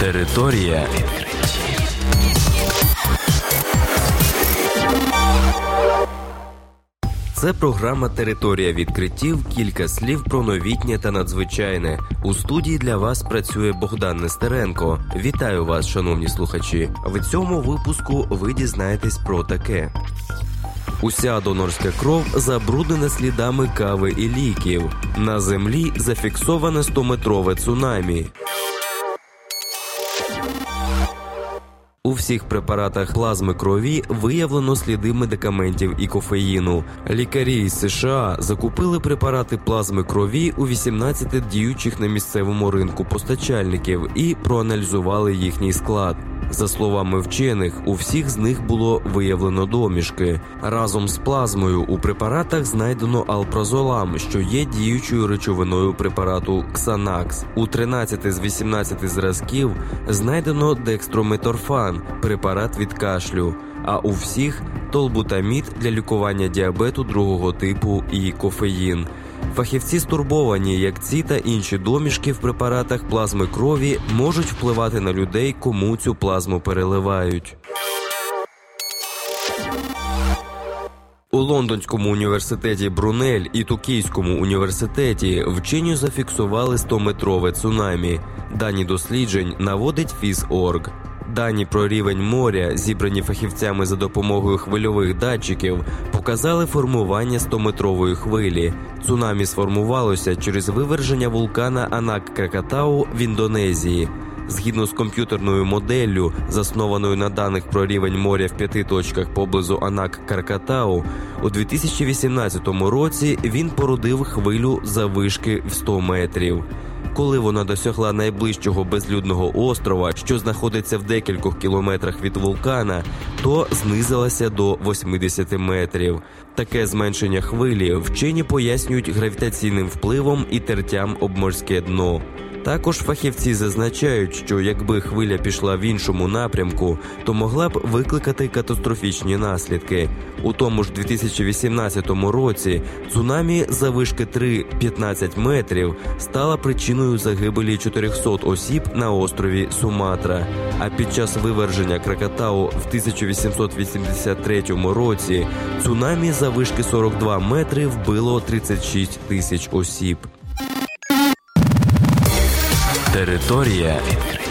Територія Це програма Територія відкриттів. Кілька слів про новітнє та надзвичайне. У студії для вас працює Богдан Нестеренко. Вітаю вас, шановні слухачі. В цьому випуску ви дізнаєтесь про таке. Уся донорська кров забруднена слідами кави і ліків. На землі зафіксоване 100-метрове цунамі. У всіх препаратах плазми крові виявлено сліди медикаментів і кофеїну. Лікарі із США закупили препарати плазми крові у 18 діючих на місцевому ринку постачальників і проаналізували їхній склад. За словами вчених, у всіх з них було виявлено домішки. Разом з плазмою у препаратах знайдено алпразолам, що є діючою речовиною препарату Ксанакс. У 13 з 18 зразків знайдено декстрометорфан, препарат від кашлю. А у всіх толбутамід для лікування діабету другого типу і кофеїн. Фахівці стурбовані, як ці та інші домішки в препаратах плазми крові можуть впливати на людей, кому цю плазму переливають. У Лондонському університеті Брунель і Тукійському університеті вчені зафіксували 100-метрове цунамі. Дані досліджень наводить Фізорг. Дані про рівень моря, зібрані фахівцями за допомогою хвильових датчиків, показали формування 100-метрової хвилі. Цунамі сформувалося через виверження вулкана Анак Кракатау в Індонезії. Згідно з комп'ютерною моделлю, заснованою на даних про рівень моря в п'яти точках поблизу Анак Каркатау, у 2018 році він породив хвилю завишки в 100 метрів. Коли вона досягла найближчого безлюдного острова, що знаходиться в декількох кілометрах від вулкана, то знизилася до 80 метрів. Таке зменшення хвилі вчені пояснюють гравітаційним впливом і тертям об морське дно. Також фахівці зазначають, що якби хвиля пішла в іншому напрямку, то могла б викликати катастрофічні наслідки. У тому ж 2018 році цунамі завишки 3-15 метрів стала причиною загибелі 400 осіб на острові Суматра. А під час виверження Кракатау в 1883 році цунамі завишки 42 метри вбило 36 тисяч осіб. Територія відкриттів.